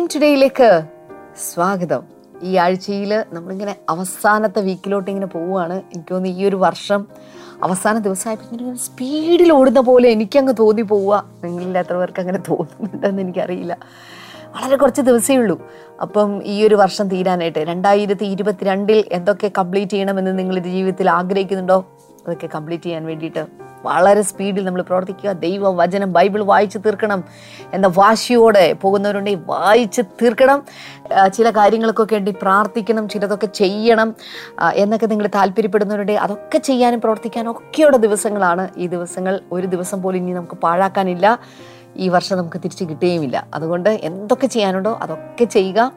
Blessing ടുഡേയിലേക്ക് സ്വാഗതം. ഈ ആഴ്ചയിൽ നമ്മളിങ്ങനെ അവസാനത്തെ വീക്കിലോട്ട് ഇങ്ങനെ പോവുകയാണ്. എനിക്ക് തോന്നുന്നു ഈ ഒരു വർഷം അവസാന ദിവസമായപ്പോൾ ഇങ്ങനെ സ്പീഡിൽ ഓടുന്ന പോലെ എനിക്കങ്ങ് തോന്നി പോവുക. നിങ്ങളിൽ എത്ര പേർക്ക് അങ്ങനെ തോന്നുന്നുണ്ടെന്ന് എനിക്കറിയില്ല. വളരെ കുറച്ച് ദിവസമേ ഉള്ളൂ. അപ്പം ഈ ഒരു വർഷം തീരാനായിട്ട് രണ്ടായിരത്തി ഇരുപത്തിരണ്ടിൽ എന്തൊക്കെ കംപ്ലീറ്റ് ചെയ്യണമെന്ന് നിങ്ങൾ ജീവിതത്തിൽ ആഗ്രഹിക്കുന്നുണ്ടോ? അതൊക്കെ കംപ്ലീറ്റ് ചെയ്യാൻ വേണ്ടിയിട്ട് വളരെ സ്പീഡിൽ നമ്മൾ പ്രവർത്തിക്കുക. ദൈവ വചനം ബൈബിൾ വായിച്ചു തീർക്കണം എന്ന വാശിയോടെ പോകുന്നവരുണ്ടെങ്കിൽ വായിച്ച് തീർക്കണം. ചില കാര്യങ്ങൾക്കൊക്കെ വേണ്ടി പ്രാർത്ഥിക്കണം ചിലതൊക്കെ ചെയ്യണം എന്നൊക്കെ നിങ്ങൾ താല്പര്യപ്പെടുന്നവരുണ്ടെങ്കിൽ അതൊക്കെ ചെയ്യാനും പ്രവർത്തിക്കാനും ഒക്കെയുള്ള ദിവസങ്ങളാണ് ഈ ദിവസങ്ങൾ. ഒരു ദിവസം പോലും ഇനി നമുക്ക് പാഴാക്കാനില്ല. ഈ വർഷം നമുക്ക് തിരിച്ച് കിട്ടുകയുമില്ല. അതുകൊണ്ട് എന്തൊക്കെ ചെയ്യാനുണ്ടോ അതൊക്കെ ചെയ്യുക.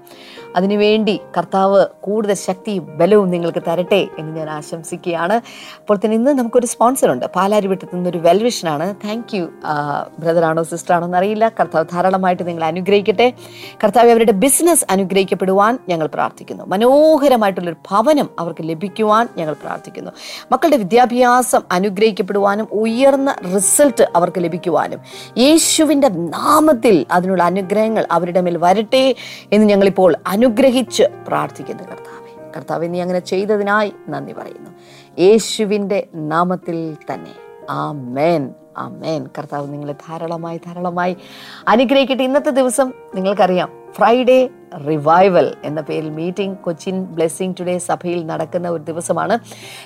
അതിനുവേണ്ടി കർത്താവ് കൂടുതൽ ശക്തിയും ബലവും നിങ്ങൾക്ക് തരട്ടെ എന്ന് ഞാൻ ആശംസിക്കുകയാണ്. അപ്പോൾ തന്നെ ഇന്ന് നമുക്കൊരു സ്പോൺസറുണ്ട് പാലാരിവട്ടത്തു നിന്നൊരു വെൽവിഷനാണ് താങ്ക് യു ബ്രദറാണോ സിസ്റ്ററാണോ എന്നറിയില്ല. കർത്താവ് ധാരാളമായിട്ട് നിങ്ങൾ അനുഗ്രഹിക്കട്ടെ. കർത്താവ് അവരുടെ ബിസിനസ് അനുഗ്രഹിക്കപ്പെടുവാൻ ഞങ്ങൾ പ്രാർത്ഥിക്കുന്നു. മനോഹരമായിട്ടുള്ളൊരു ഭവനം അവർക്ക് ലഭിക്കുവാൻ ഞങ്ങൾ പ്രാർത്ഥിക്കുന്നു. മക്കളുടെ വിദ്യാഭ്യാസം അനുഗ്രഹിക്കപ്പെടുവാനും ഉയർന്ന റിസൾട്ട് അവർക്ക് ലഭിക്കുവാനും യേശുവിന്റെ നാമത്തിൽ അതിനുള്ള അനുഗ്രഹങ്ങൾ അവരുടെ മേൽ വരട്ടെ എന്ന് ഞങ്ങളിപ്പോൾ അനുഗ്രഹിച്ച് പ്രാർത്ഥിക്കുന്നു കർത്താവെ. കർത്താവെ നീ അങ്ങനെ ചെയ്തതിനായി നന്ദി പറയുന്നു. യേശുവിന്റെ നാമത്തിൽ തന്നെ. ആ മേൻ ആ മേൻ കർത്താവ് നിങ്ങളെ ധാരാളമായി ധാരാളമായി അനുഗ്രഹിക്കട്ടെ. ഇന്നത്തെ ദിവസം നിങ്ങൾക്കറിയാം ഫ്രൈഡേ റിവൈവൽ എന്ന പേരിൽ മീറ്റിംഗ് കൊച്ചിൻ ബ്ലെസ്സിങ് ടുഡേ സഭയിൽ നടക്കുന്ന ഒരു ദിവസമാണ്.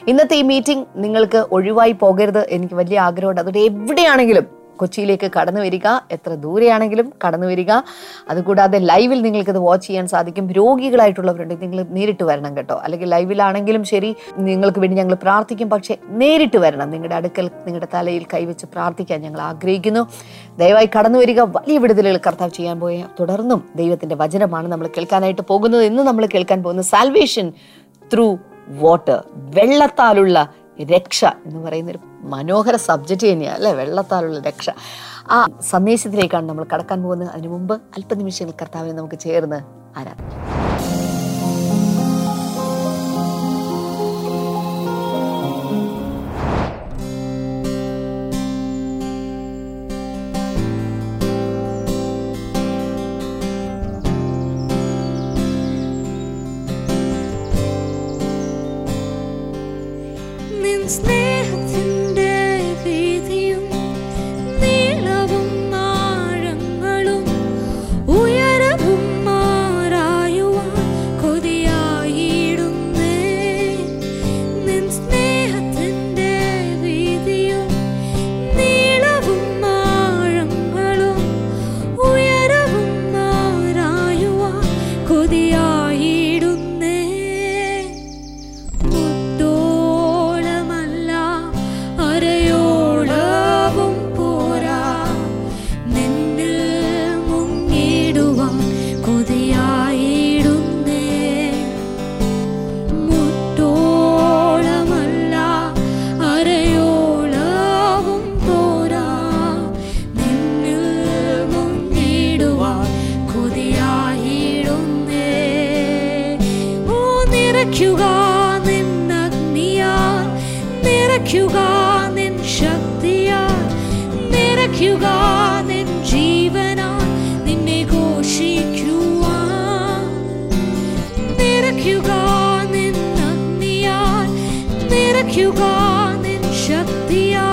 ഇന്നത്തെ ഈ മീറ്റിംഗ് നിങ്ങൾക്ക് ഒഴിവായി പോകരുത്. എനിക്ക് വലിയ ആഗ്രഹമുണ്ട്. അതുകൊണ്ട് എവിടെയാണെങ്കിലും കൊച്ചിയിലേക്ക് കടന്നു വരിക. എത്ര ദൂരെയാണെങ്കിലും കടന്നു വരിക. അതുകൂടാതെ ലൈവിൽ നിങ്ങൾക്കത് വാച്ച് ചെയ്യാൻ സാധിക്കും. രോഗികളായിട്ടുള്ളവരുണ്ടെങ്കിൽ നിങ്ങൾ നേരിട്ട് വരണം കേട്ടോ. അല്ലെങ്കിൽ ലൈവിലാണെങ്കിലും ശരി നിങ്ങൾക്ക് വേണ്ടി ഞങ്ങൾ പ്രാർത്ഥിക്കും. പക്ഷേ നേരിട്ട് വരണം. നിങ്ങളുടെ അടുക്കൽ നിങ്ങളുടെ തലയിൽ കൈവച്ച് പ്രാർത്ഥിക്കാൻ ഞങ്ങൾ ആഗ്രഹിക്കുന്നു. ദയവായി കടന്നു വരിക. വലിയ വിടുതലുകൾ കർത്താവ് ചെയ്യാൻ പോയ തുടർന്നും ദൈവത്തിന്റെ വചനമാണ് നമ്മൾ കേൾക്കാനായിട്ട് പോകുന്നത്. ഇന്ന് നമ്മൾ കേൾക്കാൻ പോകുന്ന സാൽവേഷൻ ത്രൂ വാട്ടർ വെള്ളത്താലുള്ള രക്ഷ എന്ന് പറയുന്ന ഒരു മനോഹര സബ്ജക്റ്റ് തന്നെയാണ് അല്ലേ? വെള്ളത്താലുള്ള രക്ഷ. ആ സന്ദേശത്തിലേക്കാണ് നമ്മൾ കടക്കാൻ പോകുന്നത്. അതിനു മുമ്പ് അല്പനിമിഷങ്ങൾ കർത്താവിനെ നമുക്ക് ചേർന്ന് ആരാധിക്കാം. There's nothing क्यों अग्निया मेरा शक्तिया मेरा क्यों जीवना, निन्ने घोषी क्यूआ मेरा क्यों गिन अग्निया मेरा शक्तिया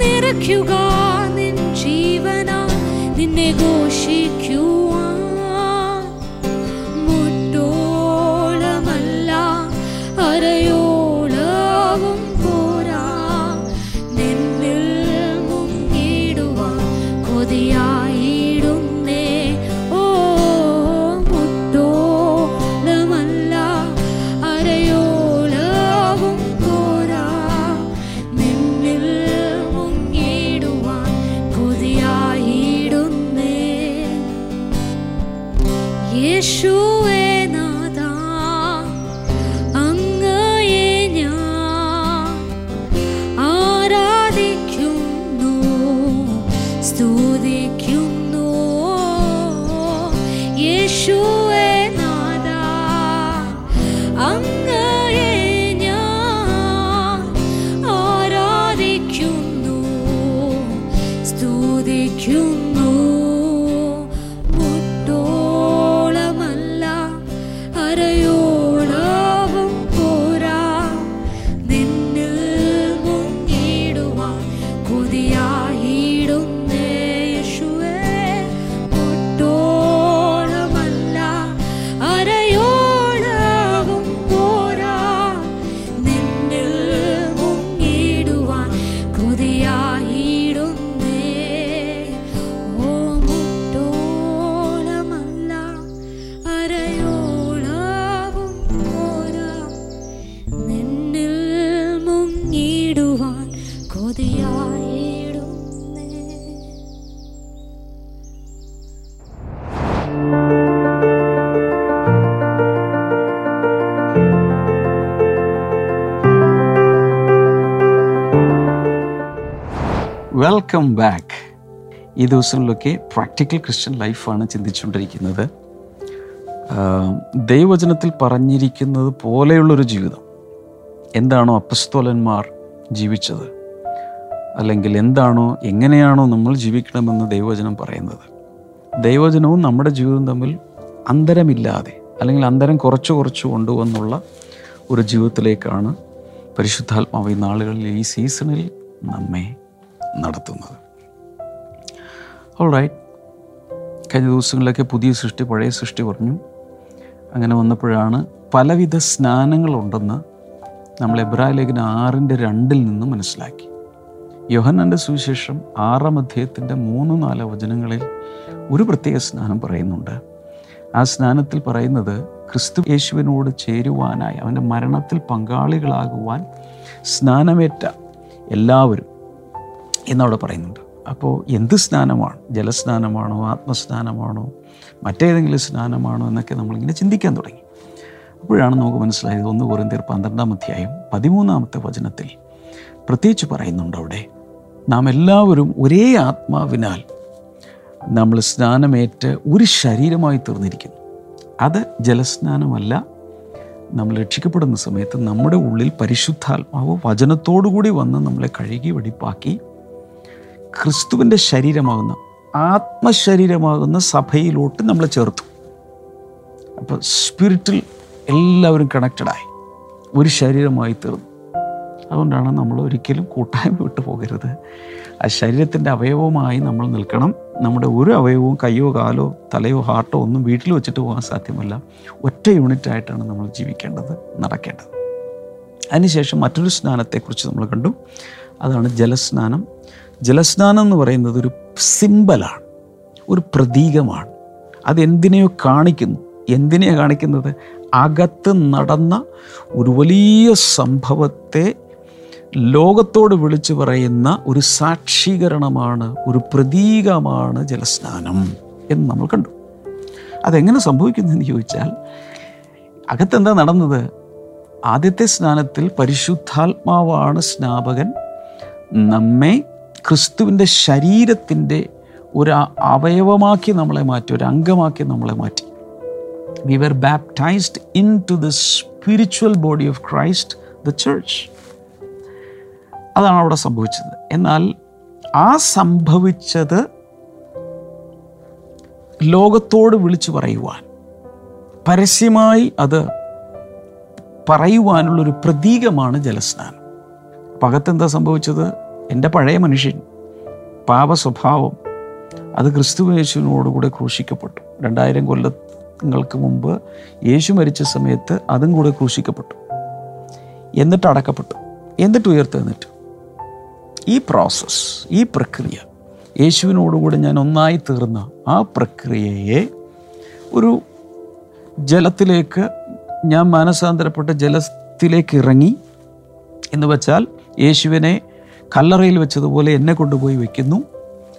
मेरा क्यों गिन निन्ने घोषी വെൽക്കം ബാക്ക് ഈ ദിവസങ്ങളിലൊക്കെ പ്രാക്ടിക്കൽ ക്രിസ്ത്യൻ ലൈഫാണ് ചിന്തിച്ചുകൊണ്ടിരിക്കുന്നത്. ദൈവവചനത്തിൽ പറഞ്ഞിരിക്കുന്നത് പോലെയുള്ളൊരു ജീവിതം. എന്താണോ അപ്പസ്തോലന്മാർ ജീവിച്ചത്? അല്ലെങ്കിൽ എന്താണോ എങ്ങനെയാണോ നമ്മൾ ജീവിക്കണമെന്ന് ദൈവവചനം പറയുന്നത്? ദൈവവചനവും നമ്മുടെ ജീവിതവും തമ്മിൽ അന്തരമില്ലാതെ അല്ലെങ്കിൽ അന്തരം കുറച്ച് കുറച്ച് കൊണ്ടുവന്നുള്ള ഒരു ജീവിതത്തിലേക്കാണ് പരിശുദ്ധാത്മാവ് ഈ നാളുകളിൽ ഈ സീസണിൽ നമ്മെ നടത്തുന്നത്. ഓൾ റൈറ്റ് കഴിഞ്ഞ ദിവസങ്ങളിലൊക്കെ പുതിയ സൃഷ്ടി പഴയ സൃഷ്ടി പറഞ്ഞു. അങ്ങനെ വന്നപ്പോഴാണ് പലവിധ സ്നാനങ്ങളുണ്ടെന്ന് നമ്മൾ എബ്രായ ലേഖന ആറിന്റെ രണ്ടിൽ നിന്ന് മനസ്സിലാക്കി. യോഹന്നാന്റെ സുവിശേഷം ആറാം അധ്യായത്തിന്റെ മൂന്ന് നാല് വചനങ്ങളിൽ ഒരു പ്രത്യേക സ്നാനം പറയുന്നുണ്ട്. ആ സ്നാനത്തിൽ പറയുന്നത് ക്രിസ്തു യേശുവിനോട് ചേരുവാനായി അവന്റെ മരണത്തിൽ പങ്കാളികളാകുവാൻ സ്നാനമേറ്റ എല്ലാവരും എന്നവിടെ പറയുന്നുണ്ട്. അപ്പോൾ എന്ത് സ്നാനമാണ്? ജലസ്നാനമാണോ? ആത്മസ്നാനമാണോ? മറ്റേതെങ്കിലും സ്നാനമാണോ എന്നൊക്കെ നമ്മളിങ്ങനെ ചിന്തിക്കാൻ തുടങ്ങി. അപ്പോഴാണ് നമുക്ക് മനസ്സിലായത് ഒന്ന് കോറിന്തിയർ പന്ത്രണ്ടാം അധ്യായം പതിമൂന്നാമത്തെ വചനത്തിൽ പ്രത്യേകിച്ച് പറയുന്നുണ്ട് അവിടെ നാം എല്ലാവരും ഒരേ ആത്മാവിനാൽ നമ്മൾ സ്നാനമേറ്റ് ഒരു ശരീരമായി തീർന്നിരിക്കുന്നു. അത് ജലസ്നാനമല്ല നമ്മൾ രക്ഷിക്കപ്പെടുന്ന സമയത്ത് നമ്മുടെ ഉള്ളിൽ പരിശുദ്ധാത്മാവ് വചനത്തോടുകൂടി വന്ന് നമ്മളെ കഴുകി വെടിപ്പാക്കി ക്രിസ്തുവിന്റെ ശരീരമാകുന്ന ആത്മശരീരമാകുന്ന സഭയിലോട്ട് നമ്മൾ ചേർത്തു. അപ്പോൾ സ്പിരിറ്റിൽ എല്ലാവരും കണക്റ്റഡായി. ഒരു ശരീരമായി തീർന്നു. അതുകൊണ്ടാണ് നമ്മൾ ഒരിക്കലും കൂട്ടായ്മ വിട്ടു പോകരുത്. ആ ശരീരത്തിന്റെ അവയവമായി നമ്മൾ നിൽക്കണം. നമ്മുടെ ഒരു അവയവവും കയ്യോ കാലോ തലയോ ഹാർട്ടോ ഒന്നും വീട്ടിൽ വെച്ചിട്ട് പോകാൻ സാധ്യമല്ല. ഒറ്റ യൂണിറ്റ് ആയിട്ടാണ് നമ്മൾ ജീവിക്കേണ്ടത് നടക്കേണ്ടത്. അതിനുശേഷം മറ്റൊരു സ്നാനത്തെക്കുറിച്ച് നമ്മൾ കണ്ടു. അതാണ് ജലസ്നാനം. ജലസ്നാനം എന്ന് പറയുന്നത് ഒരു സിമ്പലാണ് ഒരു പ്രതീകമാണ്. അതെന്തിനെയോ കാണിക്കുന്നു. എന്തിനെയാണ് കാണിക്കുന്നത്? അകത്ത് നടന്ന ഒരു വലിയ സംഭവത്തെ ലോകത്തോട് വിളിച്ചു പറയുന്ന ഒരു സാക്ഷീകരണമാണ് ഒരു പ്രതീകമാണ് ജലസ്നാനം എന്ന് നമ്മൾ കണ്ടു. അതെങ്ങനെ സംഭവിക്കുന്നതെന്ന് ചോദിച്ചാൽ അകത്തെന്താ നടന്നത്? ആദ്യത്തെ സ്നാനത്തിൽ പരിശുദ്ധാത്മാവാണ് സ്നാപകൻ നമ്മെ ക്രിസ്തുവിന്റെ ശരീരത്തിന്റെ ഒരു അവയവമാക്കി നമ്മളെ മാറ്റി ഒരു അംഗമാക്കി നമ്മളെ മാറ്റി. We were baptised into the spiritual body of Christ the church അതാണ് അവിടെ സംഭവിച്ചത്. എന്നാൽ ആ സംഭവിച്ചത് ലോകത്തോട് വിളിച്ചു പറയുവാൻ പരസ്യമായി അത് പറയുവാനുള്ളൊരു പ്രതീകമാണ് ജലസ്നാനം. പകത്തെന്താ സംഭവിച്ചത്? എന്റെ പഴയ മനുഷ്യൻ പാപ സ്വഭാവം അത് ക്രിസ്തു യേശുവിനോടുകൂടെ ക്രൂശിക്കപ്പെട്ടു. രണ്ടായിരം കൊല്ലങ്ങൾക്ക് മുമ്പ് യേശു മരിച്ച സമയത്ത് അതും കൂടെ ക്രൂശിക്കപ്പെട്ടു. എന്നിട്ട് അടക്കപ്പെട്ടു. എന്നിട്ട് ഉയർത്തെന്നിട്ടു ഈ പ്രോസസ്സ് ഈ പ്രക്രിയ യേശുവിനോടുകൂടെ ഞാൻ ഒന്നായി തീർന്ന ആ പ്രക്രിയയെ ഒരു ജലത്തിലേക്ക് ഞാൻ മാനസാന്തരപ്പെട്ട ജലത്തിലേക്ക് ഇറങ്ങി എന്ന് വെച്ചാൽ യേശുവിനെ കല്ലറയിൽ വെച്ചതുപോലെ എന്നെ കൊണ്ടുപോയി വെക്കുന്നു.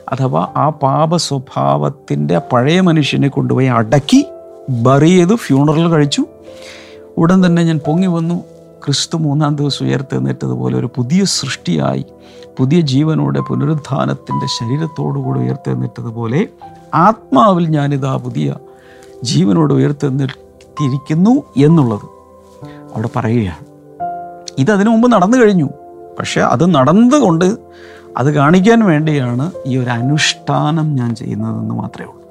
അഥവാ ആ പാപ സ്വഭാവത്തിന്റെ പഴയ മനുഷ്യനെ കൊണ്ടുപോയി അടക്കി ബറി ചെയ്തു ഫ്യൂണറൽ കഴിച്ചു. ഉടൻ തന്നെ ഞാൻ പൊങ്ങി വന്നു. ക്രിസ്തു മൂന്നാം ദിവസം ഉയർത്തെഴുന്നേറ്റതുപോലെ ഒരു പുതിയ സൃഷ്ടിയായി. പുതിയ ജീവനോടെ പുനരുദ്ധാനത്തിന്റെ ശരീരത്തോടുകൂടി ഉയർത്തെഴുന്നേറ്റതുപോലെ ആത്മാവിൽ ഞാനിതാ പുതിയ ജീവനോട് ഉയർത്തെഴുന്നേറ്റിരിക്കുന്നു എന്നുള്ളത് അവിടെ പറയുകയാണ്. ഇതതിനു മുമ്പ് നടന്നു കഴിഞ്ഞു. പക്ഷെ അത് നടന്നുകൊണ്ട് അത് കാണിക്കാൻ വേണ്ടിയാണ് ഈ ഒരു അനുഷ്ഠാനം ഞാൻ ചെയ്യുന്നതെന്ന് മാത്രമേ ഉള്ളൂ.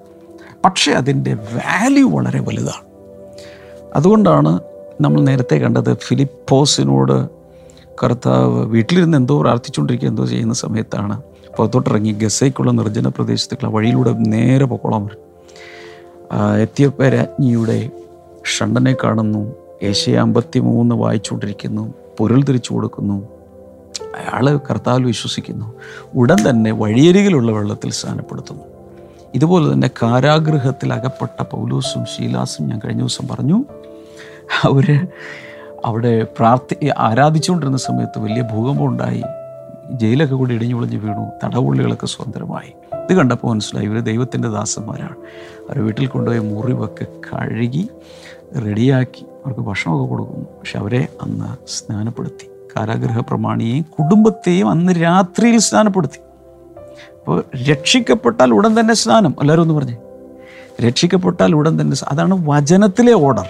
പക്ഷേ അതിന്റെ വാല്യൂ വളരെ വലുതാണ്. അതുകൊണ്ടാണ് നമ്മൾ നേരത്തെ കണ്ടത് ഫിലിപ്പോസിനോട് കർത്താവ് വീട്ടിലിരുന്ന് എന്തോ പ്രാർത്ഥിച്ചുകൊണ്ടിരിക്കുക എന്തോ ചെയ്യുന്ന സമയത്താണ് പുറത്തോട്ടിറങ്ങി ഗസയ്ക്കുള്ള നിർജന പ്രദേശത്തേക്കുള്ള വഴിയിലൂടെ നേരെ പൊക്കോളാൻ വരും എത്തിയപ്പ രാജ്ഞിയുടെ ഷണ്ടനെ കാണുന്നു ഏഷ്യ അമ്പത്തി മൂന്ന് വായിച്ചുകൊണ്ടിരിക്കുന്നു പൊരുൾ തിരിച്ചു കൊടുക്കുന്നു. അയാൾ കർത്താവിൽ വിശ്വസിക്കുന്നു. ഉടൻ തന്നെ വഴിയരികിലുള്ള വെള്ളത്തിൽ സ്ഥാനപ്പെടുത്തുന്നു ഇതുപോലെ തന്നെ കാരാഗൃഹത്തിൽ അകപ്പെട്ട പൗലൂസും ശീലാസും ഞാൻ കഴിഞ്ഞ ദിവസം പറഞ്ഞു. അവർ അവിടെ പ്രാർത്ഥി ആരാധിച്ചുകൊണ്ടിരുന്ന സമയത്ത് വലിയ ഭൂകമ്പം ഉണ്ടായി. ജയിലൊക്കെ കൂടി ഇടിഞ്ഞു പൊളിഞ്ഞ് വീണു. തടവുള്ളികളൊക്കെ സ്വതന്ത്രമായി. ഇത് കണ്ടപ്പോൾ മനസ്സിലായി ഇവർ ദൈവത്തിന്റെ ദാസന്മാരാണ്. അവർ വീട്ടിൽ കൊണ്ടുപോയി മുറിവൊക്കെ കഴുകി റെഡിയാക്കി അവർക്ക് ഭക്ഷണമൊക്കെ കൊടുക്കുന്നു. പക്ഷെ അവരെ അന്ന് സ്നാനപ്പെടുത്തി. കാരാഗ്രഹ പ്രമാണിയെയും കുടുംബത്തെയും അന്ന് രാത്രിയിൽ സ്നാനപ്പെടുത്തി. അപ്പോൾ രക്ഷിക്കപ്പെട്ടാൽ ഉടൻ തന്നെ സ്നാനം. എല്ലാവരും ഒന്ന് പറഞ്ഞേ. രക്ഷിക്കപ്പെട്ടാൽ ഉടൻ തന്നെ അതാണ് വചനത്തിലെ ഓർഡർ.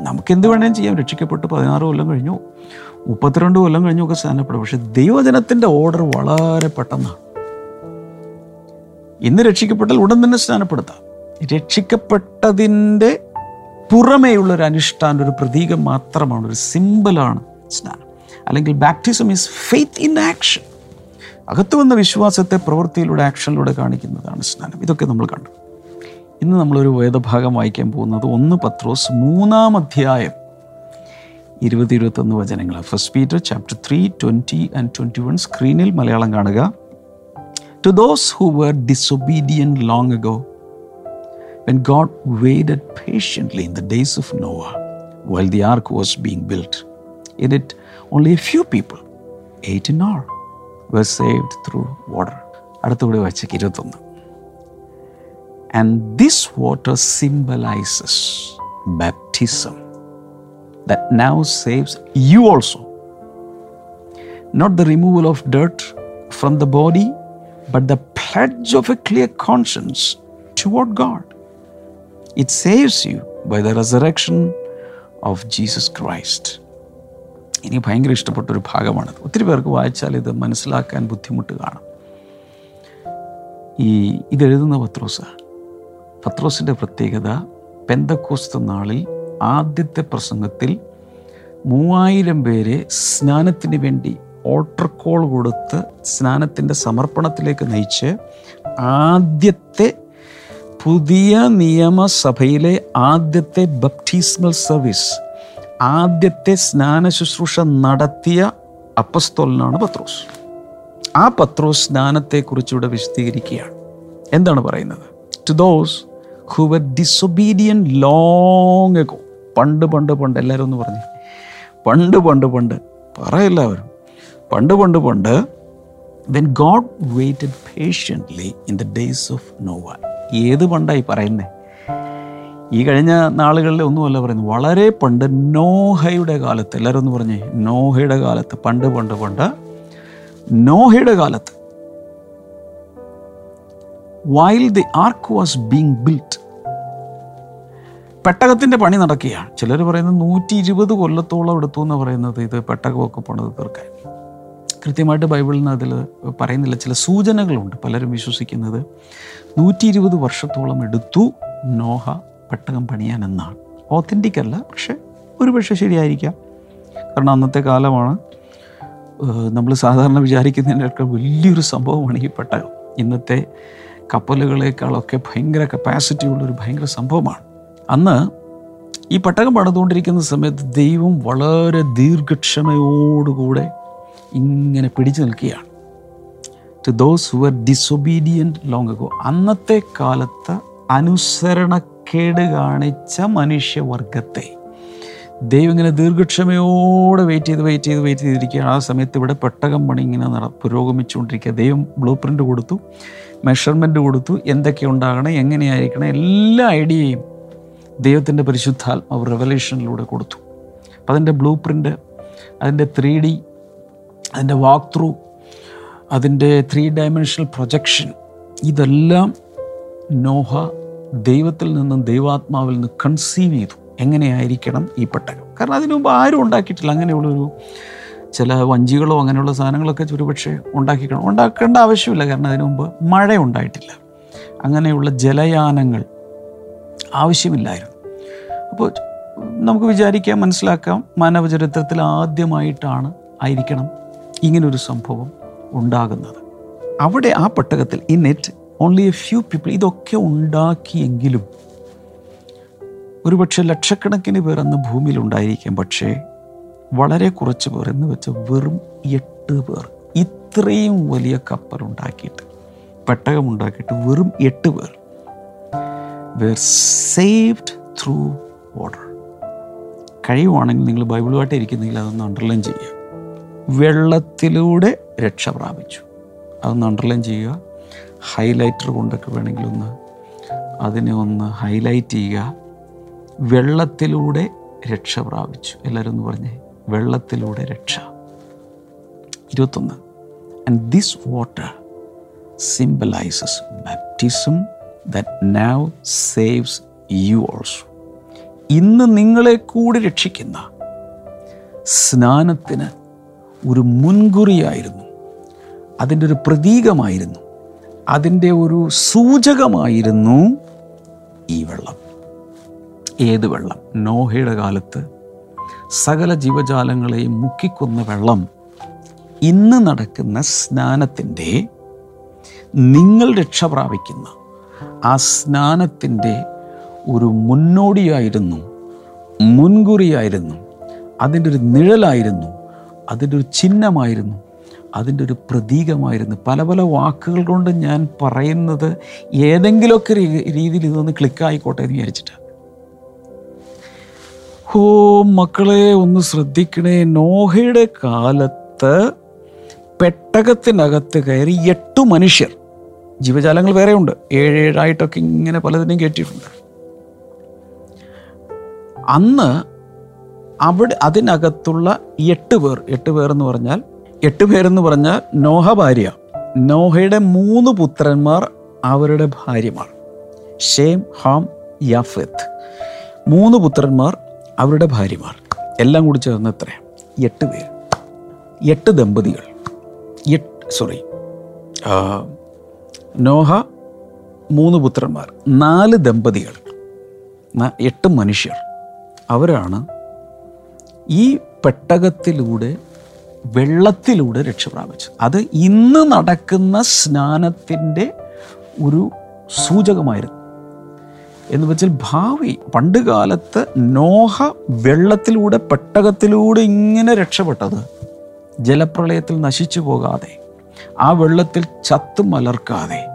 നമുക്ക് എന്ത് വേണേലും ചെയ്യാം. രക്ഷിക്കപ്പെട്ട് പതിനാറ് കൊല്ലം കഴിഞ്ഞു. മുപ്പത്തിരണ്ട് കൊല്ലം കഴിഞ്ഞു ഒക്കെ സ്നാനപ്പെടും. പക്ഷെ ദൈവജനത്തിന്റെ ഓർഡർ വളരെ പെട്ടെന്നാണ് ഇന്ന് രക്ഷിക്കപ്പെട്ടാൽ ഉടൻ തന്നെ സ്നാനപ്പെടുത്താം. രക്ഷിക്കപ്പെട്ടതിന്റെ പുറമേയുള്ള ഒരു അനുഷ്ഠാനം ഒരു പ്രതീകം മാത്രമാണ്. ഒരു സിമ്പിളാണ് സ്നാനം. അല്ലെങ്കിൽ baptism is faith in action അകത്തു വന്ന വിശ്വാസത്തെ പ്രവൃത്തിയിലൂടെ ആക്ഷനിലൂടെ കാണിക്കുന്നതാണ് സ്നാനം. ഇതൊക്കെ നമ്മൾ കണ്ടു. ഇന്ന് നമ്മളൊരു വേദഭാഗം വായിക്കാൻ പോകുന്നത് ഒന്ന് പത്രോസ് മൂന്നാം അധ്യായം ഇരുപത് ഇരുപത്തൊന്ന് വചനങ്ങൾ first Peter chapter three twenty and twenty one സ്ക്രീനിൽ മലയാളം കാണുക. To those who were disobedient long ago when God waited patiently in the days of Noah while the ark was being built. In it, only a few people, eight in all, were saved through water. അടുത്തുകൂടി വായിച്ചേക്ക് ഇരുപത്തൊന്ന് and this water symbolises baptism that now saves you also. Not the removal of dirt from the body, but the pledge of a clear conscience toward God. It saves you by the resurrection of Jesus Christ. ഇനി ഭയങ്കര ഇഷ്ടപ്പെട്ട ഒരു ഭാഗമാണ് ഒത്തിരി പേർക്ക് വായിച്ചാൽ ഇത് മനസ്സിലാക്കാൻ ബുദ്ധിമുട്ട് കാണും. ഈ ഇതെഴുതുന്ന പത്രോസാണ് പത്രോസിന്റെ പ്രത്യേകത പെന്തക്കോസ്ത നാളിൽ ആദ്യത്തെ പ്രസംഗത്തിൽ മൂവായിരം പേരെ സ്നാനത്തിന് വേണ്ടി ഓട്ടർ കോൾ കൊടുത്ത് സ്നാനത്തിന്റെ സമർപ്പണത്തിലേക്ക് നയിച്ച് ആദ്യത്തെ പുതിയ നിയമസഭയിലെ ആദ്യത്തെ ബപ്റ്റീസ്മൽ സർവീസ് ആദ്യത്തെ സ്നാന ശുശ്രൂഷ നടത്തിയ അപ്പസ്തോലനാണ് പത്രോസ്. ആ പത്രോസ് സ്നാനത്തെക്കുറിച്ച് വിശദീകരിക്കുകയാണ്. എന്താണ് പറയുന്നത്? To those who were disobedient long ago പണ്ട് പണ്ട് പണ്ട് എല്ലാവരും ഒന്ന് പറഞ്ഞു. പണ്ട് പണ്ട് പണ്ട്. പറ എല്ലാവരും. പണ്ട് പണ്ട് പണ്ട് when God waited patiently in the days of Noah ഏത് പണ്ടായി പറയുന്നേ? ഈ കഴിഞ്ഞ നാളുകളിൽ ഒന്നുമല്ല പറയുന്നത്. വളരെ പണ്ട് നോഹയുടെ കാലത്ത് എല്ലാവരും ഒന്ന് പറഞ്ഞേ നോഹയുടെ കാലത്ത് പണ്ട് പണ്ട് പണ്ട് നോഹയുടെ കാലത്ത് while the ark was being built പെട്ടകത്തിന്റെ പണി നടക്കുകയാണ്. ചിലർ പറയുന്നത് നൂറ്റി ഇരുപത് കൊല്ലത്തോളം എടുത്തു എന്ന് പറയുന്നത് ഇത് പെട്ടകമൊക്കെ പണിത് തീർക്കാൻ. കൃത്യമായിട്ട് ബൈബിളിൽ നിന്ന് അതിൽ പറയുന്നില്ല. ചില സൂചനകളുണ്ട്. പലരും വിശ്വസിക്കുന്നത് നൂറ്റി ഇരുപത് വർഷത്തോളം എടുത്തു നോഹ പെട്ടകം പണിയാൻ എന്നാണ് ഓത്തന്റിക് അല്ല പക്ഷെ ഒരുപക്ഷെ ശരിയായിരിക്കാം. കാരണം അന്നത്തെ കാലമാണ് നമ്മൾ സാധാരണ വിചാരിക്കുന്നതിനൊക്കെ വലിയൊരു സംഭവമാണ് ഈ പെട്ടകം. ഇന്നത്തെ കപ്പലുകളേക്കാളൊക്കെ ഭയങ്കര കപ്പാസിറ്റി ഉള്ളൊരു ഭയങ്കര സംഭവമാണ്. അന്ന് ഈ പെട്ടകം പണിതുകൊണ്ടിരിക്കുന്ന സമയത്ത് ദൈവം വളരെ ദീർഘക്ഷമയോടുകൂടെ ഇങ്ങനെ പിടിച്ചു നിൽക്കുകയാണ്. To those who are long ago അന്നത്തെ കാലത്ത് അനുസരണക്കേട് കാണിച്ച മനുഷ്യവർഗത്തെ. ദൈവം ഇങ്ങനെ ദീർഘക്ഷമയോടെ വെയിറ്റ് ചെയ്ത് വെയിറ്റ് ചെയ്ത് വെയിറ്റ് ചെയ്തിരിക്കുകയാണ്. ആ സമയത്ത് ഇവിടെ പെട്ടകം പണി ഇങ്ങനെ നട പുരോഗമിച്ചുകൊണ്ടിരിക്കുക. ദൈവം ബ്ലൂ പ്രിന്റ് കൊടുത്തു മെഷർമെന്റ് കൊടുത്തു. എന്തൊക്കെ ഉണ്ടാകണം എങ്ങനെയായിരിക്കണം എല്ലാ ഐഡിയയും ദൈവത്തിന്റെ പരിശുദ്ധാത്മാവ് റെവലേഷനിലൂടെ കൊടുത്തു. അപ്പം അതിന്റെ ബ്ലൂ പ്രിന്റ് അതിന്റെ ത്രീ ഡി അതിന്റെ വാക്ക് ത്രൂ അതിന്റെ ത്രീ ഡയമെൻഷണൽ പ്രൊജക്ഷൻ ഇതെല്ലാം നോഹ ദൈവത്തിൽ നിന്നും ദൈവാത്മാവിൽ നിന്ന് കൺസീവ് ചെയ്തു. എങ്ങനെയായിരിക്കണം ഈ പെട്ടകം? കാരണം അതിനു മുമ്പ് ആരും ഉണ്ടാക്കിയിട്ടില്ല. അങ്ങനെയുള്ളൊരു ചില വഞ്ചികളോ അങ്ങനെയുള്ള സാധനങ്ങളൊക്കെ ഒരുപക്ഷെ ഉണ്ടാക്കിക്കണം. ഉണ്ടാക്കേണ്ട ആവശ്യമില്ല. കാരണം അതിനു മുമ്പ് മഴ ഉണ്ടായിട്ടില്ല. അങ്ങനെയുള്ള ജലയാനങ്ങൾ ആവശ്യമില്ലായിരുന്നു. അപ്പോൾ നമുക്ക് വിചാരിക്കാം മനസ്സിലാക്കാം മാനവചരിത്രത്തിൽ ആദ്യമായിട്ടാണ് ആയിരിക്കണം ഇങ്ങനൊരു സംഭവം ഉണ്ടാകുന്നത്. അവിടെ ആ പെട്ടകത്തിൽ in it only a few people ഇതൊക്കെ ഉണ്ടാക്കിയെങ്കിലും ഒരുപക്ഷെ ലക്ഷക്കണക്കിന് പേർ അന്ന് ഭൂമിയിൽ ഉണ്ടായിരിക്കാം. പക്ഷേ വളരെ കുറച്ച് പേർ എന്ന് വെച്ചാൽ വെറും എട്ട് പേർ. ഇത്രയും വലിയ കപ്പൽ ഉണ്ടാക്കിയിട്ട് പെട്ടകം ഉണ്ടാക്കിയിട്ട് വെറും എട്ട് പേർ വേർ സേവ്ഡ് ത്രൂ വാട്ടർ കഴിയുവാണെങ്കിൽ നിങ്ങൾ ബൈബിളുമായിട്ട് ഇരിക്കുന്നെങ്കിൽ അതൊന്ന് അണ്ടർലൈൻ ചെയ്യുക. വെള്ളത്തിലൂടെ രക്ഷ പ്രാപിച്ചു. അതൊന്ന് അണ്ടർലൈൻ ചെയ്യുക. ഹൈലൈറ്റർ കൊണ്ടൊക്കെ വേണമെങ്കിൽ ഒന്ന് അതിനെ ഒന്ന് ഹൈലൈറ്റ് ചെയ്യുക. വെള്ളത്തിലൂടെ രക്ഷ പ്രാപിച്ചു. എല്ലാവരും ഒന്ന് പറഞ്ഞേ വെള്ളത്തിലൂടെ രക്ഷ. ഇരുപത്തൊന്ന്. And this water symbolises baptism that now saves you also ഇന്ന് നിങ്ങളെ കൂടി രക്ഷിക്കുന്ന സ്നാനത്തിന് ഒരു മുൻകുറിയായിരുന്നു. അതിന്റെ ഒരു പ്രതീകമായിരുന്നു. അതിന്റെ ഒരു സൂചകമായിരുന്നു ഈ വെള്ളം. ഏത് വെള്ളം? നോഹയുടെ കാലത്ത് സകല ജീവജാലങ്ങളെയും മുക്കിക്കൊന്ന വെള്ളം ഇന്ന് നടക്കുന്ന സ്നാനത്തിന്റെ നിങ്ങൾ രക്ഷ പ്രാപിക്കുന്ന ആ സ്നാനത്തിന്റെ ഒരു മുന്നോടിയായിരുന്നു മുൻകുറിയായിരുന്നു അതിന്റെ ഒരു നിഴലായിരുന്നു അതിന്റെ ഒരു ചിഹ്നമായിരുന്നു അതിന്റെ ഒരു പ്രതീകമായിരുന്നു. പല പല വാക്കുകൾ കൊണ്ട് ഞാൻ പറയുന്നത് ഏതെങ്കിലുമൊക്കെ രീതിയിൽ ഇതൊന്ന് ക്ലിക്കായിക്കോട്ടെ എന്ന് വിചാരിച്ചിട്ട്. ഓ മക്കളെ ഒന്ന് ശ്രദ്ധിക്കണേ. നോഹയുടെ കാലത്ത് പെട്ടകത്തിനകത്ത് കയറി എട്ട് മനുഷ്യർ ജീവജാലങ്ങൾ വേറെയുണ്ട്. ഏഴ് ഏഴായിട്ടൊക്കെ ഇങ്ങനെ പലതിനെയും കേട്ടിട്ടുണ്ട് അന്ന് അവിടെ അതിനകത്തുള്ള എട്ട് പേർ എട്ട് പേർ എന്ന് പറഞ്ഞാൽ എട്ട് പേരെന്ന് പറഞ്ഞാൽ നോഹ ഭാര്യ. നോഹയുടെ മൂന്ന് പുത്രന്മാർ അവരുടെ ഭാര്യമാർ. Shem Ham Japheth. മൂന്ന് പുത്രന്മാർ അവരുടെ ഭാര്യമാർ. എല്ലാം കൂടി ചേർന്ന് എത്ര? എട്ട് പേർ എട്ട് ദമ്പതികൾ. എട്ട് സോറി നോഹ മൂന്ന് പുത്രന്മാർ. നാല് ദമ്പതികൾ. എട്ട് മനുഷ്യർ. അവരാണ് ഈ പെട്ടകത്തിലൂടെ വെള്ളത്തിലൂടെ രക്ഷ പ്രാപിച്ചു. അത് ഇന്ന് നടക്കുന്ന സ്നാനത്തിന്റെ ഒരു സൂചകമായിരുന്നു. എന്ന് വെച്ചാൽ ഭാവി പണ്ട് കാലത്ത് നോഹ വെള്ളത്തിലൂടെ പെട്ടകത്തിലൂടെ ഇങ്ങനെ രക്ഷപ്പെട്ടത് ജലപ്രളയത്തിൽ നശിച്ചു പോകാതെ ആ വെള്ളത്തിൽ ചത്തു മലർക്കാതെ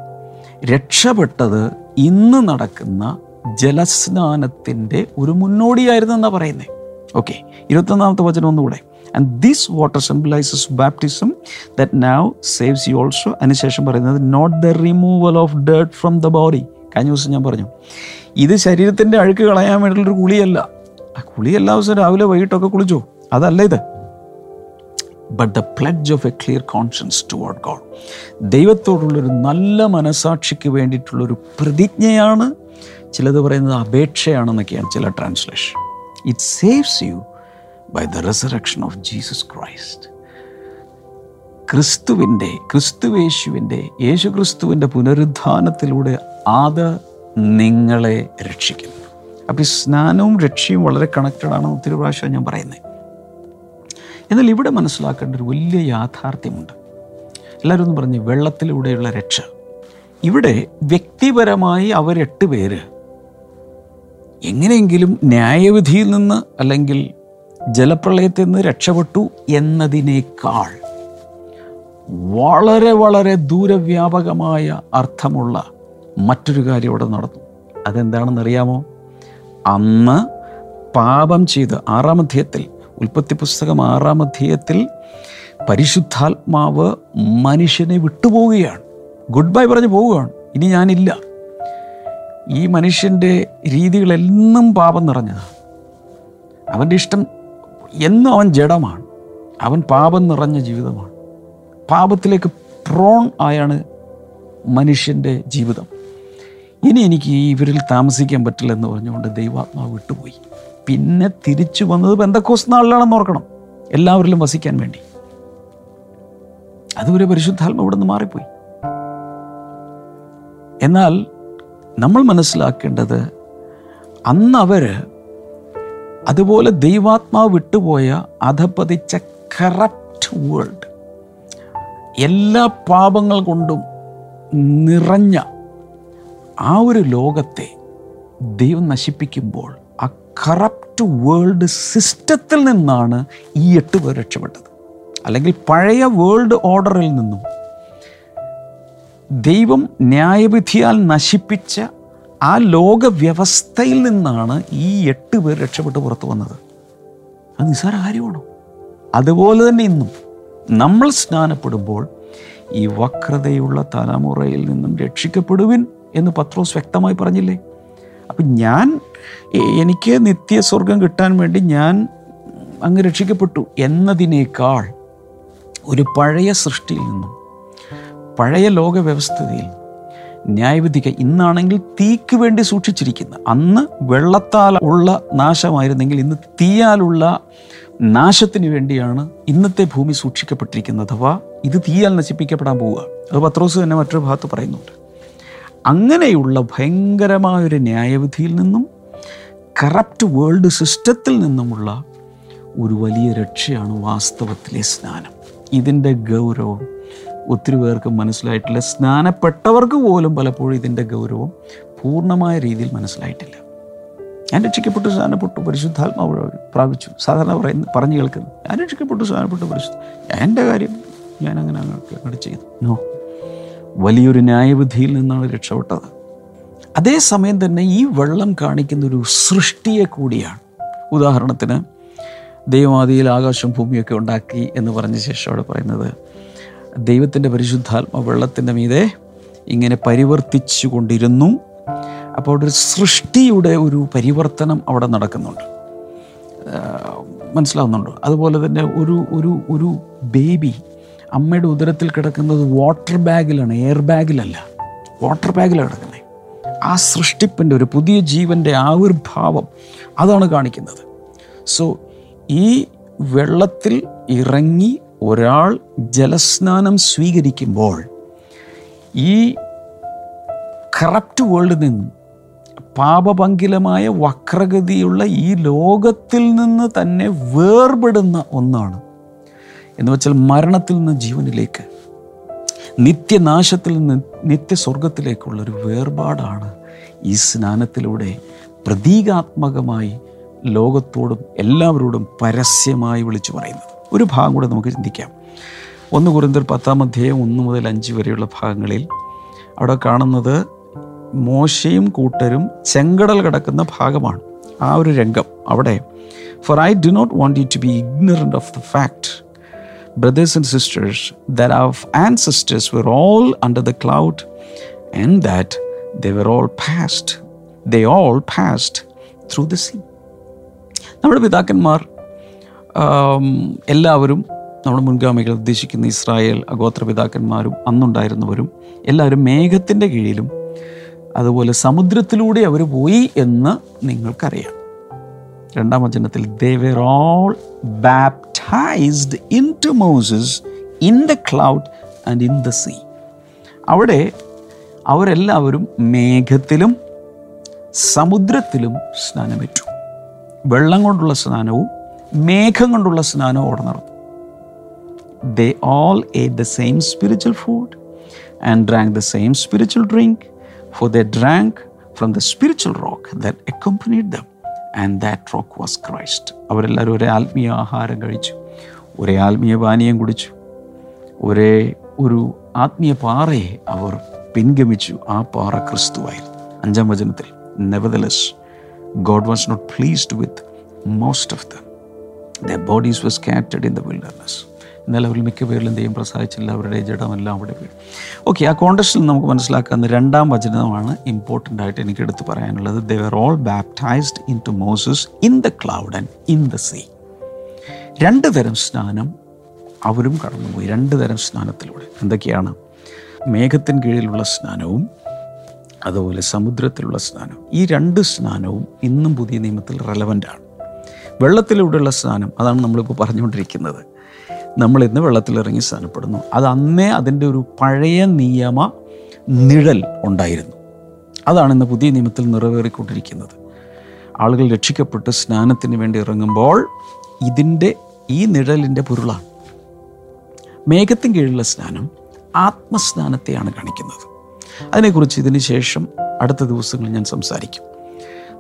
രക്ഷപ്പെട്ടത് ഇന്ന് നടക്കുന്ന ജലസ്നാനത്തിന്റെ ഒരു മുന്നോടിയായിരുന്നു എന്നാണ് പറയുന്നത് ഓക്കെ ഇരുപത്തൊന്നാമത്തെ വചനം ഒന്നുകൂടെ. And this water symbolises baptism that now saves you also അതിനുശേഷം പറയുന്നത് not the removal of dirt from the body കഴിഞ്ഞ ദിവസം ഞാൻ പറഞ്ഞു ഇത് ശരീരത്തിന്റെ അഴുക്ക് കളയാൻ വേണ്ടിയുള്ളൊരു കുളിയല്ല. ആ കുളി എല്ലാ ദിവസവും രാവിലെ വൈകിട്ടൊക്കെ കുളിച്ചോ? അതല്ല ഇത്. But the pledge of a clear conscience toward God ദൈവത്തോടുള്ളൊരു നല്ല മനസാക്ഷിക്ക് വേണ്ടിയിട്ടുള്ളൊരു പ്രതിജ്ഞയാണ് ചിലത് പറയുന്നത് അപേക്ഷയാണെന്നൊക്കെയാണ് ചില translation it saves you by the resurrection of Jesus Christ ക്രിസ്തുവിന്റെ ക്രിസ്തുവേശുവിന്റെ യേശു ക്രിസ്തുവിന്റെ പുനരുദ്ധാനത്തിലൂടെ അത് നിങ്ങളെ രക്ഷിക്കുന്നു. അപ്പോൾ ഈ സ്നാനവും രക്ഷയും വളരെ കണക്റ്റഡ് ആണ് ഒത്തിരി പ്രാവശ്യം ഞാൻ പറയുന്നത് എന്നാൽ ഇവിടെ മനസ്സിലാക്കേണ്ട ഒരു വലിയ യാഥാർത്ഥ്യമുണ്ട്. എല്ലാവരും ഒന്ന് പറഞ്ഞ് വെള്ളത്തിലൂടെയുള്ള രക്ഷ. ഇവിടെ വ്യക്തിപരമായി അവരെട്ട് പേര്. എങ്ങനെയെങ്കിലും ന്യായവിധിയിൽ നിന്ന് അല്ലെങ്കിൽ ജലപ്രളയത്തിൽ നിന്ന് രക്ഷപ്പെട്ടു എന്നതിനേക്കാൾ വളരെ വളരെ ദൂരവ്യാപകമായ അർത്ഥമുള്ള മറ്റൊരു കാര്യം ഇവിടെ നടന്നു. അതെന്താണെന്നറിയാമോ? അന്ന് പാപം ചെയ്ത് ആറാം അധ്യായത്തിൽ ഉൽപ്പത്തി പുസ്തകം ആറാം അധ്യായത്തിൽ പരിശുദ്ധാത്മാവ് മനുഷ്യനെ വിട്ടുപോവുകയാണ്. ഗുഡ് ബൈ പറഞ്ഞു പോവുകയാണ്. ഇനി ഞാനില്ല. ഈ മനുഷ്യന്റെ രീതികളെന്നും പാപം നിറഞ്ഞതാണ്. അവന്റെ ഇഷ്ടം എന്നും അവൻ ജഡമാണ്. അവൻ പാപം നിറഞ്ഞ ജീവിതമാണ്. പാപത്തിലേക്ക് പ്രോൺ ആയാണ് മനുഷ്യന്റെ ജീവിതം. ഇനി എനിക്ക് ഇവരിൽ താമസിക്കാൻ പറ്റില്ല എന്ന് പറഞ്ഞുകൊണ്ട് ദൈവാത്മാവ് വിട്ടുപോയി. പിന്നെ തിരിച്ചു വന്നത് ബന്ധക്കോസ് നാളിലാണെന്ന് ഓർക്കണം. എല്ലാവരിലും വസിക്കാൻ വേണ്ടി. അതുവരെ പരിശുദ്ധാത്മ ഇവിടെ നിന്ന് മാറിപ്പോയി. എന്നാൽ നമ്മൾ മനസ്സിലാക്കേണ്ടത് അന്ന് അതുപോലെ ദൈവാത്മാവ് വിട്ടുപോയ അധപ്പതിച്ച കറപ്റ്റ് വേൾഡ് എല്ലാ പാപങ്ങൾ കൊണ്ടും നിറഞ്ഞ ആ ഒരു ലോകത്തെ ദൈവം നശിപ്പിക്കുമ്പോൾ ആ കറപ്റ്റ് വേൾഡ് സിസ്റ്റത്തിൽ നിന്നാണ് ഈ എട്ട് പേർ രക്ഷപ്പെട്ടത്. അല്ലെങ്കിൽ പഴയ വേൾഡ് ഓർഡറിൽ നിന്നും ദൈവം ന്യായവിധിയാൽ നശിപ്പിച്ച ആ ലോകവ്യവസ്ഥയിൽ നിന്നാണ് ഈ എട്ട് പേർ രക്ഷപ്പെട്ട് പുറത്തു വന്നത്. അത് നിസ്സാര കാര്യമാണോ? അതുപോലെ തന്നെ ഇന്നും നമ്മൾ സ്നാനപ്പെടുമ്പോൾ ഈ വക്രതയുള്ള തലമുറയിൽ നിന്നും രക്ഷിക്കപ്പെടുവിൻ എന്ന് പത്രോസ് വ്യക്തമായി പറഞ്ഞില്ലേ? അപ്പം ഞാൻ എനിക്ക് നിത്യസ്വർഗം കിട്ടാൻ വേണ്ടി ഞാൻ അങ്ങ് രക്ഷിക്കപ്പെട്ടു എന്നതിനേക്കാൾ ഒരു പഴയ സൃഷ്ടിയിൽ നിന്നും പഴയ ലോക വ്യവസ്ഥിതിയിൽ ന്യായവിധിക്ക് ഇന്നാണെങ്കിൽ തീക്ക് വേണ്ടി സൂക്ഷിച്ചിരിക്കുന്ന അന്ന് വെള്ളത്താൽ ഉള്ള നാശമായിരുന്നെങ്കിൽ ഇന്ന് തീയാലുള്ള നാശത്തിന് വേണ്ടിയാണ് ഇന്നത്തെ ഭൂമി സൂക്ഷിക്കപ്പെട്ടിരിക്കുന്നത്. അഥവാ ഇത് തീയാൽ നശിപ്പിക്കപ്പെടാൻ പോവുക. അത് പത്രോസ് തന്നെ മറ്റൊരു ഭാഗത്ത് പറയുന്നുണ്ട്. അങ്ങനെയുള്ള ഭയങ്കരമായൊരു ന്യായവിധിയിൽ നിന്നും കറപ്റ്റ് വേൾഡ് സിസ്റ്റത്തിൽ നിന്നുമുള്ള ഒരു വലിയ രക്ഷയാണ് വാസ്തവത്തിലെ സ്നാനം. ഇതിന്റെ ഗൗരവം ഒത്തിരി പേർക്ക് മനസ്സിലായിട്ടില്ല. സ്നാനപ്പെട്ടവർക്ക് പോലും പലപ്പോഴും ഇതിന്റെ ഗൗരവം പൂർണമായ രീതിയിൽ മനസ്സിലായിട്ടില്ല. ഞാൻ രക്ഷിക്കപ്പെട്ടു സ്നാനപ്പെട്ടു പരിശുദ്ധാത്മാവ് പ്രാപിച്ചു. സാധാരണ പറയുന്നു പറഞ്ഞു കേൾക്കുന്നു. ഞാൻ രക്ഷിക്കപ്പെട്ടു സ്നാനപ്പെട്ടു പരിശുദ്ധ എന്റെ കാര്യം ഞാൻ അങ്ങനെ അങ്ങോട്ട് അങ്ങോട്ട് ചെയ്തു. നോ. വലിയൊരു ന്യായവിധിയിൽ നിന്നാണ് രക്ഷപ്പെട്ടത്. അതേസമയം തന്നെ ഈ വെള്ളം കാണിക്കുന്ന ഒരു സൃഷ്ടിയെ കൂടിയാണ്. ഉദാഹരണത്തിന് ദൈവമാതിയിൽ ആകാശം ഭൂമിയൊക്കെ ഉണ്ടാക്കി എന്ന് പറഞ്ഞ ശേഷം അവിടെ പറയുന്നത് ദൈവത്തിന്റെ പരിശുദ്ധാത്മ വെള്ളത്തിന്റെ മീതെ ഇങ്ങനെ പരിവർത്തിച്ചു കൊണ്ടിരുന്നു. അപ്പോൾ അവിടെ ഒരു സൃഷ്ടിയുടെ ഒരു പരിവർത്തനം അവിടെ നടക്കുന്നുണ്ട്. മനസ്സിലാവുന്നുണ്ട്? അതുപോലെ തന്നെ ഒരു ഒരു ഒരു ബേബി അമ്മയുടെ ഉദരത്തിൽ കിടക്കുന്നത് വാട്ടർ ബാഗിലാണ് എയർ ബാഗിലല്ല. വാട്ടർ ബാഗിലാണ് കിടക്കുന്നത്. ആ സൃഷ്ടിപ്പിന്റെ ഒരു പുതിയ ജീവന്റെ ആവിർഭാവം അതാണ് കാണിക്കുന്നത്. സോ ഈ വെള്ളത്തിൽ ഇറങ്ങി ഒരാൾ ജലസ്നാനം സ്വീകരിക്കുമ്പോൾ ഈ കറപ്റ്റ് വേൾഡിൽ നിന്നും പാപപങ്കിലമായ വക്രഗതിയുള്ള ഈ ലോകത്തിൽ നിന്ന് തന്നെ വേർപെടുന്ന ഒന്നാണ്. എന്ന് വെച്ചാൽ മരണത്തിൽ നിന്ന് ജീവനിലേക്ക് നിത്യനാശത്തിൽ നിന്ന് നിത്യസ്വർഗത്തിലേക്കുള്ള ഒരു വേർപാടാണ് ഈ സ്നാനത്തിലൂടെ പ്രതീകാത്മകമായി ലോകത്തോടും എല്ലാവരോടും പരസ്യമായി വിളിച്ചു പറയുന്നത്. ഒരു ഭാഗം കൂടെ നമുക്ക് ചിന്തിക്കാം. ഒന്ന് കുറിന്തർ പത്താം അധ്യായം ഒന്ന് മുതൽ അഞ്ച് വരെയുള്ള ഭാഗങ്ങളിൽ അവിടെ കാണുന്നത് മോശയും കൂട്ടരും ചെങ്കടൽ കിടക്കുന്ന ഭാഗമാണ്. ആ ഒരു രംഗം അവിടെ. For I do not want you to be ignorant of the fact brothers and sisters our ancestors were all under the cloud and that they were all passed. They all passed through the sea നമ്മുടെ പിതാക്കന്മാർ എല്ലാവരും നമ്മുടെ മുൻഗാമികൾ ഉദ്ദേശിക്കുന്ന Israel അഗോത്ര പിതാക്കന്മാരും അന്നുണ്ടായിരുന്നവരും എല്ലാവരും മേഘത്തിന്റെ കീഴിലും അതുപോലെ സമുദ്രത്തിലൂടെ അവർ പോയി എന്ന് നിങ്ങൾക്കറിയാം. രണ്ടാം വചനത്തിൽ they all baptised into Moses in the cloud and in the sea അവിടെ അവരെല്ലാവരും മേഘത്തിലും സമുദ്രത്തിലും സ്നാനമേറ്റു. വെള്ളം കൊണ്ടുള്ള സ്നാനവും മേഘം കൊണ്ടുള്ള സ്നാനം അവിടെ they all ate the same spiritual food and drank the same spiritual drink, for they drank from the spiritual rock that accompanied them, and that rock was Christ. അവരെല്ലാവരും ഒരേ ആത്മീയ ആഹാരം കഴിച്ചു ഒരേ ആത്മീയ പാനീയം കുടിച്ചു ഒരേ ഒരു ആത്മീയ പാറയെ അവർ പിൻഗമിച്ചു ആ പാറ ക്രിസ്തുവായിരുന്നു അഞ്ചാം വചനത്തിൽ nevertheless God was not pleased with most of them the bodies were scattered in the wilderness എന്നാൽ അവരിൽ മിക്ക പേരിലും ദൈവം പ്രസാദിച്ചില്ല. അവരുടെ ജഡമെല്ലാം അവിടെ വീഴും ഓക്കെ ആ കോണ്ടസ്റ്റിൽ നമുക്ക് മനസ്സിലാക്കാവുന്ന രണ്ടാം വചനമാണ് ഇമ്പോർട്ടന്റ് ആയിട്ട് എനിക്ക് എടുത്ത് പറയാനുള്ളത്. They are all baptised into Moses in the cloud and in the sea രണ്ട് തരം സ്നാനം അവരും കടന്നുപോയി. രണ്ട് തരം സ്നാനത്തിലൂടെ. എന്തൊക്കെയാണ്? മേഘത്തിന് കീഴിലുള്ള സ്നാനവും അതുപോലെ സമുദ്രത്തിലുള്ള സ്നാനവും. ഈ രണ്ട് സ്നാനവും ഇന്നും പുതിയ നിയമത്തിൽ റെലവന്റ് ആണ്. വെള്ളത്തിലൂടെയുള്ള സ്നാനം അതാണ് നമ്മളിപ്പോൾ പറഞ്ഞുകൊണ്ടിരിക്കുന്നത്. നമ്മൾ ഇന്ന് വെള്ളത്തിലിറങ്ങി സ്നാനപ്പെടുന്നു. അത് അന്നേ അതിന്റെ ഒരു പഴയ നിയമ നിഴൽ ഉണ്ടായിരുന്നു. അതാണ് ഇന്ന് പുതിയ നിയമത്തിൽ നിറവേറിക്കൊണ്ടിരിക്കുന്നത്. ആളുകൾ രക്ഷിക്കപ്പെട്ട് സ്നാനത്തിന് വേണ്ടി ഇറങ്ങുമ്പോൾ ഇതിന്റെ ഈ നിഴലിന്റെ പൊരുളാണ്. മേഘത്തിന് കീഴിലുള്ള സ്നാനം ആത്മസ്നാനത്തെയാണ് കാണിക്കുന്നത്. അതിനെക്കുറിച്ച് ഇതിന് ശേഷം അടുത്ത ദിവസങ്ങളിൽ ഞാൻ സംസാരിക്കും.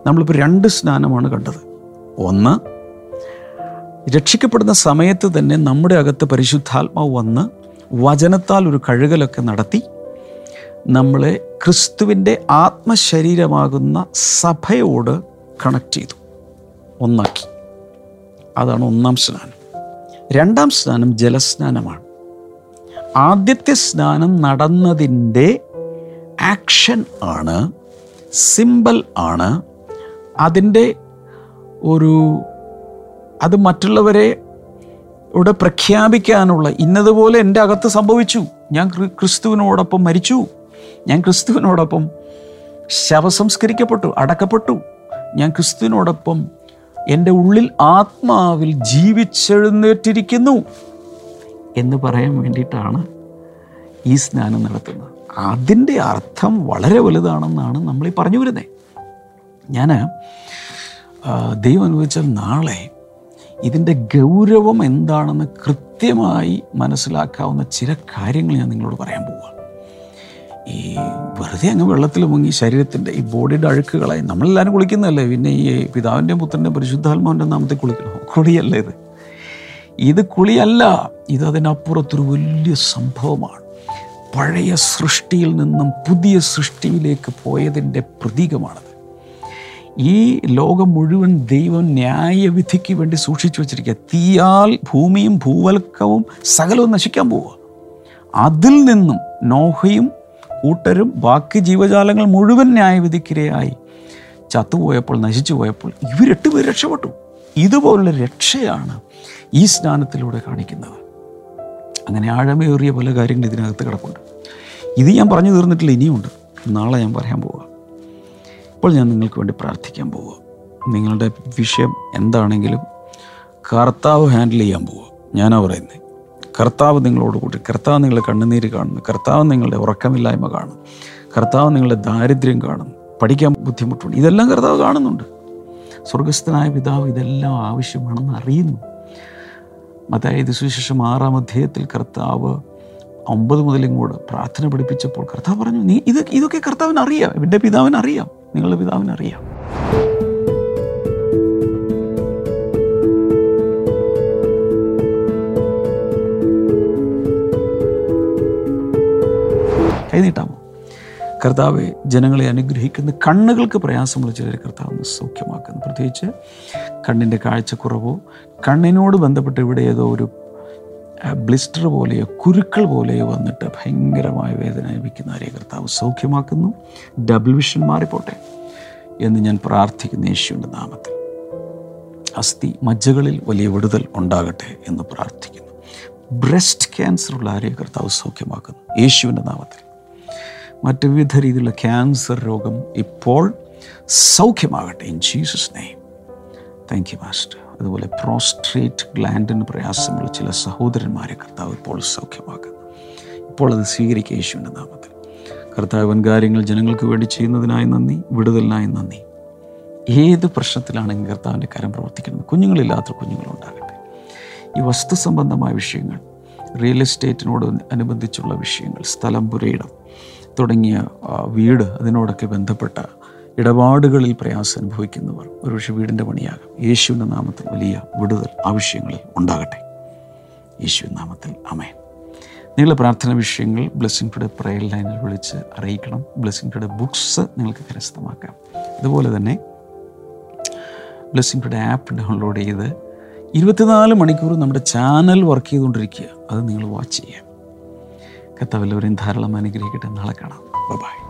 നമ്മളിപ്പോൾ രണ്ട് സ്നാനമാണ് കണ്ടത്. ഒന്ന്. രക്ഷിക്കപ്പെടുന്ന സമയത്ത് തന്നെ നമ്മുടെ അകത്ത് പരിശുദ്ധാത്മാവ് വന്ന് വചനത്താൽ ഒരു കഴുകലൊക്കെ നടത്തി നമ്മളെ ക്രിസ്തുവിന്റെ ആത്മശരീരമാകുന്ന സഭയോട് കണക്ട് ചെയ്തു. ഒന്നാക്കി. അതാണ് ഒന്നാം സ്നാനം. രണ്ടാം സ്നാനം ജലസ്നാനമാണ്. ആദ്യത്തെ സ്നാനം നടന്നതിന്റെ ആക്ഷൻ ആണ് സിമ്പിൾ ആണ്. അതിന്റെ ഒരു അത് മറ്റുള്ളവരെ ഇവിടെ പ്രഖ്യാപിക്കാനുള്ള ഇന്നതുപോലെ എന്റെ അകത്ത് സംഭവിച്ചു. ഞാൻ ക്രി- ക്രിസ്തുവിനോടൊപ്പം മരിച്ചു. ഞാൻ ക്രിസ്തുവിനോടൊപ്പം ശവസംസ്കരിക്കപ്പെട്ടു അടക്കപ്പെട്ടു. ഞാൻ ക്രിസ്തുവിനോടൊപ്പം എന്റെ ഉള്ളിൽ ആത്മാവിൽ ജീവിച്ചെഴുന്നേറ്റിരിക്കുന്നു എന്ന് പറയാൻ വേണ്ടിയിട്ടാണ് ഈ സ്നാനം നടത്തുന്നത്. അതിന്റെ അർത്ഥം വളരെ വലുതാണെന്നാണ് നമ്മൾ ഈ പറഞ്ഞു വരുന്നത് ഞാൻ ദൈവം അനുവദിച്ചാൽ നാളെ ഇതിന്റെ ഗൗരവം എന്താണെന്ന് കൃത്യമായി മനസ്സിലാക്കാവുന്ന ചില കാര്യങ്ങൾ ഞാൻ നിങ്ങളോട് പറയാൻ പോവുക. ഈ വെറുതെ അങ്ങ് വെള്ളത്തിൽ മുങ്ങി ശരീരത്തിന്റെ ഈ ബോഡിയുടെ അഴുക്കുകളെ നമ്മളെല്ലാവരും കുളിക്കുന്നതല്ലേ? പിന്നെ ഈ പിതാവിന്റെയും പുത്രന്റെയും പരിശുദ്ധാത്മാവിന്റെ നാമത്തിൽ കുളിക്കണോ? കുളിയല്ല ഇത്. ഇത് കുളിയല്ല. ഇത് അതിനപ്പുറത്തൊരു വലിയ സംഭവമാണ്. പഴയ സൃഷ്ടിയിൽ നിന്നും പുതിയ സൃഷ്ടിയിലേക്ക് പോയതിന്റെ പ്രതീകമാണത്. ഈ ലോകം മുഴുവൻ ദൈവം ന്യായവിധിക്ക് വേണ്ടി സൂക്ഷിച്ചു വച്ചിരിക്കുക. തീയാൽ ഭൂമിയും ഭൂവൽക്കവും സകലവും നശിക്കാൻ പോവുക. അതിൽ നിന്നും നോഹയും കൂട്ടരും ബാക്കി ജീവജാലങ്ങൾ മുഴുവൻ ന്യായവിധിക്കിരയായി. ചത്തുപോയപ്പോൾ നശിച്ചു പോയപ്പോൾ ഇവരെട്ട് പേര് രക്ഷപ്പെട്ടു. ഇതുപോലുള്ള രക്ഷയാണ് ഈ സ്നാനത്തിലൂടെ കാണിക്കുന്നത്. അങ്ങനെ ആഴമേറിയ പല കാര്യങ്ങൾ ഇതിനകത്ത് കിടപ്പുണ്ട്. ഇത് ഞാൻ പറഞ്ഞു തീർന്നിട്ടില്ല ഇനിയുണ്ട്. നാളെ ഞാൻ പറയാൻ പോവുക ഇപ്പോൾ ഞാൻ നിങ്ങൾക്ക് വേണ്ടി പ്രാർത്ഥിക്കാൻ പോവുക. നിങ്ങളുടെ വിഷയം എന്താണെങ്കിലും കർത്താവ് ഹാൻഡിൽ ചെയ്യാൻ പോവുക. ഞാനാ പറയുന്നത് കർത്താവ് നിങ്ങളോട് കൂട്ടി കർത്താവ് നിങ്ങളുടെ കണ്ണുനീര് കാണുന്നു. കർത്താവ് നിങ്ങളുടെ ഉറക്കമില്ലായ്മ കാണും കർത്താവ് നിങ്ങളുടെ ദാരിദ്ര്യം കാണും പഠിക്കാൻ ബുദ്ധിമുട്ടുണ്ട്. ഇതെല്ലാം കർത്താവ് കാണുന്നുണ്ട്. സ്വർഗസ്ഥനായ പിതാവ് ഇതെല്ലാം ആവശ്യമാണെന്ന് അറിയുന്നു. അതായത് സുവിശേഷം ആറാം അധ്യായത്തിൽ കർത്താവ് ഒമ്പത് മുതൽ ഇങ്ങോട്ട് പ്രാർത്ഥന പഠിപ്പിച്ചപ്പോൾ കർത്താവ് പറഞ്ഞു നീ ഇത് ഇതൊക്കെ കർത്താവിന് അറിയാം. എന്റെ പിതാവിന് അറിയാം. നിങ്ങളുടെ പിതാവിനറിയാം. കൈനീട്ടാമോ? കർത്താവ് ജനങ്ങളെ അനുഗ്രഹിക്കുന്ന കണ്ണുകൾക്ക് പ്രയാസമുള്ള ചിലർ കർത്താവ് സൗഖ്യമാക്കുന്നു. പ്രത്യേകിച്ച് കണ്ണിന്റെ കാഴ്ചക്കുറവോ കണ്ണിനോട് ബന്ധപ്പെട്ട് ഇവിടെ ഏതോ ഒരു ബ്ലിസ്റ്റർ പോലെയോ കുരുക്കൾ പോലെയോ വന്നിട്ട് ഭയങ്കരമായ വേദന അനുഭവിക്കുന്നവരെ കർത്താവ് സൗഖ്യമാക്കുന്നു. ഡബിൾ വിഷൻ മാറിപ്പോട്ടെ എന്ന് ഞാൻ പ്രാർത്ഥിക്കുന്ന യേശുവിന്റെ നാമത്തിൽ. അസ്ഥി മജ്ജകളിൽ വലിയ വിടുതൽ ഉണ്ടാകട്ടെ എന്ന് പ്രാർത്ഥിക്കുന്നു. ബ്രസ്റ്റ് ആരെയും കർത്താവ് സൗഖ്യമാക്കുന്നു. യേശുവിന്റെ നാമത്തിൽ. മറ്റ് വിവിധ രീതിയിലുള്ള ക്യാൻസർ രോഗം ഇപ്പോൾ സൗഖ്യമാകട്ടെ. In Jesus name thank you master അതുപോലെ പ്രോസ്ട്രേറ്റ് ഗ്ലാൻഡിന് പ്രയാസമുള്ള ചില സഹോദരന്മാരെ കർത്താവ് ഇപ്പോൾ സൗഖ്യമാക്കുന്നു. ഇപ്പോൾ അത് സ്വീകരിക്കുക യേശുവിന്റെ നാമത്തിൽ. കർത്താവ് വൻകാര്യങ്ങൾ ജനങ്ങൾക്ക് വേണ്ടി ചെയ്യുന്നതിനായി നന്ദി വിടുതലിനായി നന്ദി. ഏത് പ്രശ്നത്തിലാണെങ്കിൽ കർത്താവിന്റെ കരം പ്രവർത്തിക്കുന്നത് കുഞ്ഞുങ്ങളില്ലാത്ത കുഞ്ഞുങ്ങളുണ്ടാകട്ടെ. ഈ വസ്തു സംബന്ധമായ വിഷയങ്ങൾ റിയൽ എസ്റ്റേറ്റിനോട് അനുബന്ധിച്ചുള്ള വിഷയങ്ങൾ സ്ഥലം പുരയിടം തുടങ്ങിയ വീട് അതിനോടൊക്കെ ബന്ധപ്പെട്ട ഇടപാടുകളിൽ പ്രയാസം അനുഭവിക്കുന്നവർ ഒരുപക്ഷെ വീടിന്റെ പണിയാകും. യേശുവിന്റെ നാമത്തിൽ വലിയ വിടുതൽ ആവശ്യങ്ങൾ ഉണ്ടാകട്ടെ. യേശുവിൻ നാമത്തിൽ അമേൻ നിങ്ങളുടെ പ്രാർത്ഥന വിഷയങ്ങൾ ബ്ലെസ്സിംഗ് ടുഡേ പ്രയർ ലൈനിൽ വിളിച്ച് അറിയിക്കണം. ബ്ലെസ്സിംഗ് ടുഡേ ബുക്സ് നിങ്ങൾക്ക് കരസ്ഥമാക്കാം. അതുപോലെ തന്നെ ബ്ലെസ്സിംഗ് ടുഡേ ആപ്പ് ഡൗൺലോഡ് ചെയ്ത് ഇരുപത്തിനാല് മണിക്കൂർ നമ്മുടെ ചാനൽ വർക്ക് ചെയ്തുകൊണ്ടിരിക്കുക. അത് നിങ്ങൾ വാച്ച് ചെയ്യാം. കത്തവല്ലവരെയും ധാരാളം അനുഗ്രഹിക്കട്ടെ. നാളെ കാണാം. ബൈ.